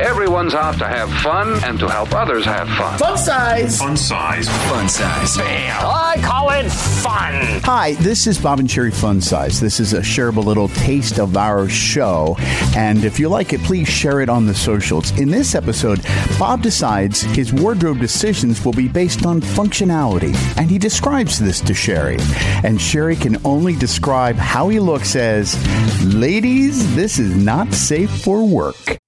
Everyone's out to have fun and to help others have fun. Fun size. Fun size. Fun size. Bam. I call it fun. Hi, this is Bob and Sheri Fun Size. This is a shareable little taste of our show. And if you like it, please share it on the socials. In this episode, Bob decides his wardrobe decisions will be based on functionality. And he describes this to Sheri. And Sheri can only describe how he looks as, ladies, this is not safe for work.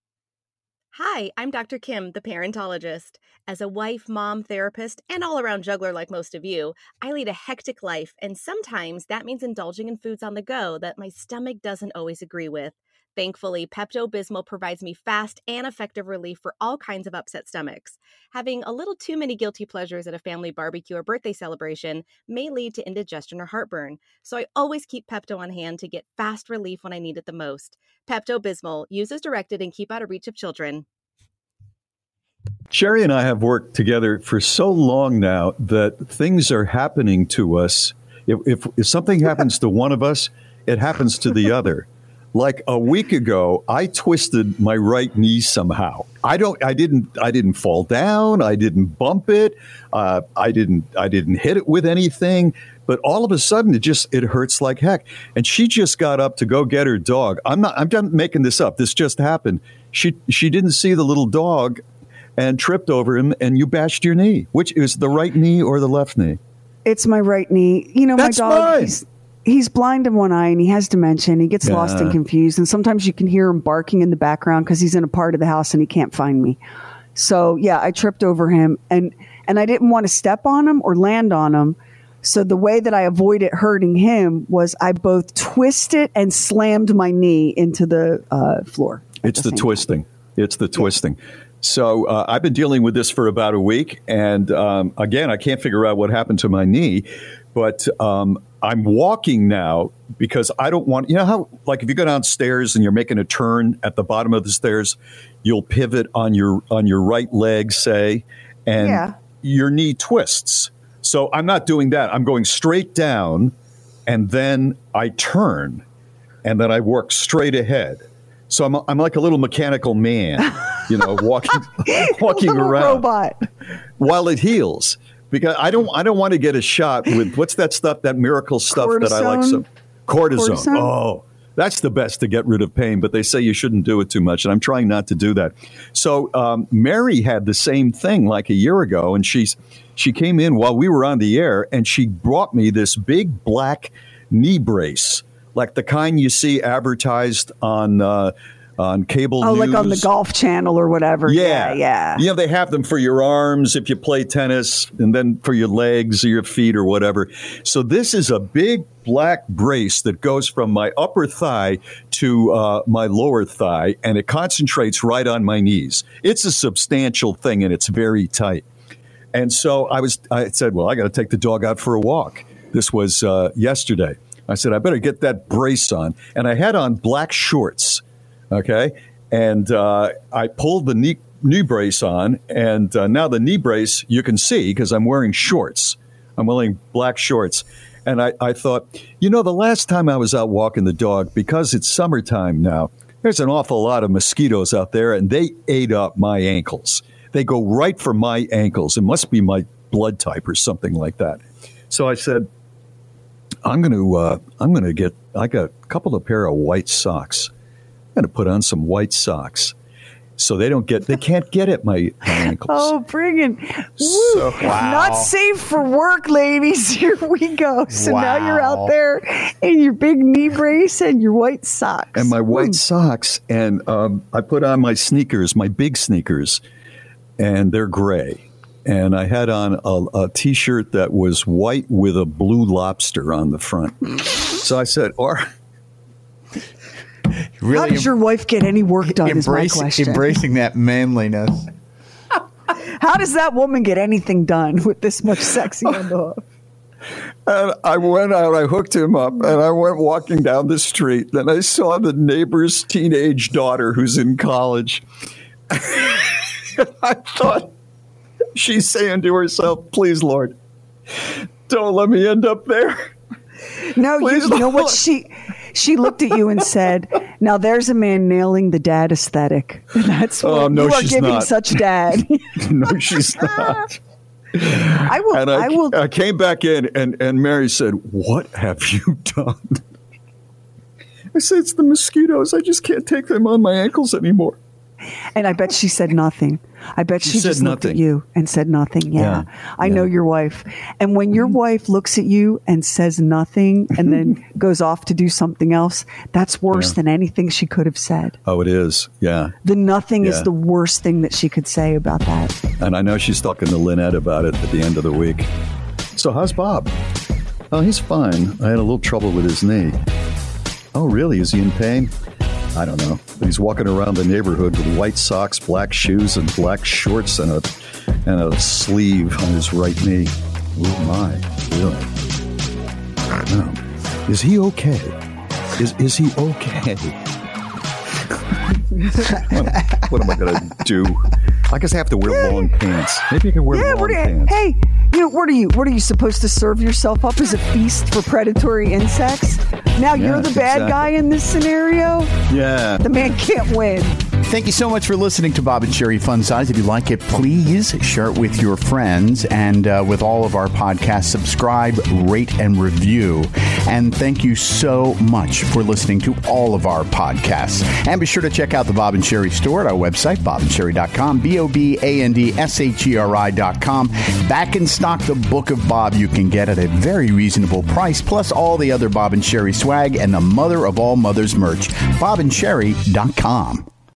Hi, I'm Dr. Kim, the parentologist. As a wife, mom, therapist, and all around juggler like most of you, I lead a hectic life, and sometimes that means indulging in foods on the go that my stomach doesn't always agree with. Thankfully, Pepto Bismol provides me fast and effective relief for all kinds of upset stomachs. Having a little too many guilty pleasures at a family barbecue or birthday celebration may lead to indigestion or heartburn, so I always keep Pepto on hand to get fast relief when I need it the most. Pepto Bismol, use as directed and keep out of reach of children. Sheri and I have worked together for so long now that things are happening to us. If, if, if something happens to one of us, it happens to the other. Like a week ago, I twisted my right knee somehow. I don't. I didn't. I didn't fall down. I didn't bump it. Uh, I didn't. I didn't hit it with anything. But all of a sudden, it just it hurts like heck. And she just got up to go get her dog. I'm not. I'm not making this up. This just happened. She she didn't see the little dog, and tripped over him, and you bashed your knee. Which is the right knee or the left knee? It's my right knee. You know, That's my dog. fine. He's, he's blind in one eye and he has dementia and he gets lost and confused. And sometimes you can hear him barking in the background because he's in a part of the house and he can't find me. So yeah, I tripped over him and and I didn't want to step on him or land on him. So the way that I avoided hurting him was I both twisted and slammed my knee into the uh, floor. It's the, time. twisting. It's the twisting. So uh, I've been dealing with this for about a week, and um, again, I can't figure out what happened to my knee. But um, I'm walking now because I don't want. You know how, like, if you go downstairs and you're making a turn at the bottom of the stairs, you'll pivot on your on your right leg, say, and Yeah. your knee twists. So I'm not doing that. I'm going straight down, and then I turn, and then I work straight ahead. So I'm, I'm like a little mechanical man, you know, walking walking around robot. while it heals. Because I don't I don't want to get a shot with what's that stuff that miracle stuff that I like so cortisone. Cortisone? Oh, that's the best to get rid of pain, but they say you shouldn't do it too much, and I'm trying not to do that. So um, Mary had the same thing like a year ago, and she's she came in while we were on the air, and she brought me this big black knee brace, like the kind you see advertised on uh, on cable. Oh, like on the. Golf Channel or whatever. Yeah, Yeah, yeah. You know, they have them for your arms if you play tennis, and then for your legs or your feet or whatever. So this is a big black brace that goes from my upper thigh to uh, my lower thigh, and it concentrates right on my knees. It's a substantial thing, and it's very tight. And so I was, I said, well, I got to take the dog out for a walk. This was uh, yesterday. I said, I better get that brace on. And I had on black shorts, okay? And uh, I pulled the knee, knee brace on. And uh, now the knee brace, you can see because I'm wearing shorts. I'm wearing black shorts. And I, I thought, you know, the last time I was out walking the dog, because it's summertime now, there's an awful lot of mosquitoes out there, and they ate up my ankles. They go right for my ankles. It must be my blood type or something like that. So I said, I'm going to uh, I'm going to get I got a couple of pair of white socks, going to put on some white socks so they don't get they can't get at my, my ankles. Oh, bring it. So- Not safe for work, ladies. Here we go. So now you're out there in your big knee brace and your white socks. and my white socks, and um, I put on my sneakers, my big sneakers, and they're gray. And I had on a, a t-shirt that was white with a blue lobster on the front. So I said, "Or Really How does your wife get any work done? is my embrace, question. embracing that manliness. How does that woman get anything done with this much sexy on the hook? And I went out, I hooked him up, and I went walking down the street. Then I saw the neighbor's teenage daughter who's in college. I thought she's saying to herself, Please, Lord, don't let me end up there. No, you, you know what she she looked at you and said, "Now there's a man nailing the dad aesthetic. That's oh, what Oh, no, you are giving not. such dad." no, she's not. I will. And I, I, will. I came back in, and, and Mary said, What have you done? I said, It's the mosquitoes. I just can't take them on my ankles anymore. And I bet she said nothing. I bet she, She said just looked at you and said nothing. Yeah, Yeah, I know your wife. And when your mm-hmm. wife looks at you and says nothing, and then goes off to do something else, that's worse Yeah. than anything she could have said. Oh, it is. Yeah. The nothing is the worst thing that she could say about that. And I know she's talking to Lynette about it at the end of the week. So, how's Bob? Oh, he's fine. I had a little trouble with his knee. Oh, really? Is he in pain? I don't know. But he's walking around the neighborhood with white socks, black shoes, and black shorts and a and a sleeve on his right knee. Oh my, really? Is he okay? Is is he okay? what, what am I going to do? I guess I have to wear long pants. Maybe I can wear Yeah, long you, pants. hey, you know, what are you? What are you supposed to serve yourself up as a feast for predatory insects? Now you're the bad exactly. guy in this scenario. Yeah. The man can't win. Thank you so much for listening to Bob and Sheri Fun Size. If you like it, please share it with your friends and uh, with all of our podcasts. Subscribe, rate, and review. And thank you so much for listening to all of our podcasts. And be sure to check out the Bob and Sheri store at our website, bobandsheri.com, B O B A N D S H E R I.com. Back in stock, the Book of Bob you can get at a very reasonable price, plus all the other Bob and Sheri swag and the mother of all mothers merch, bobandsheri.com.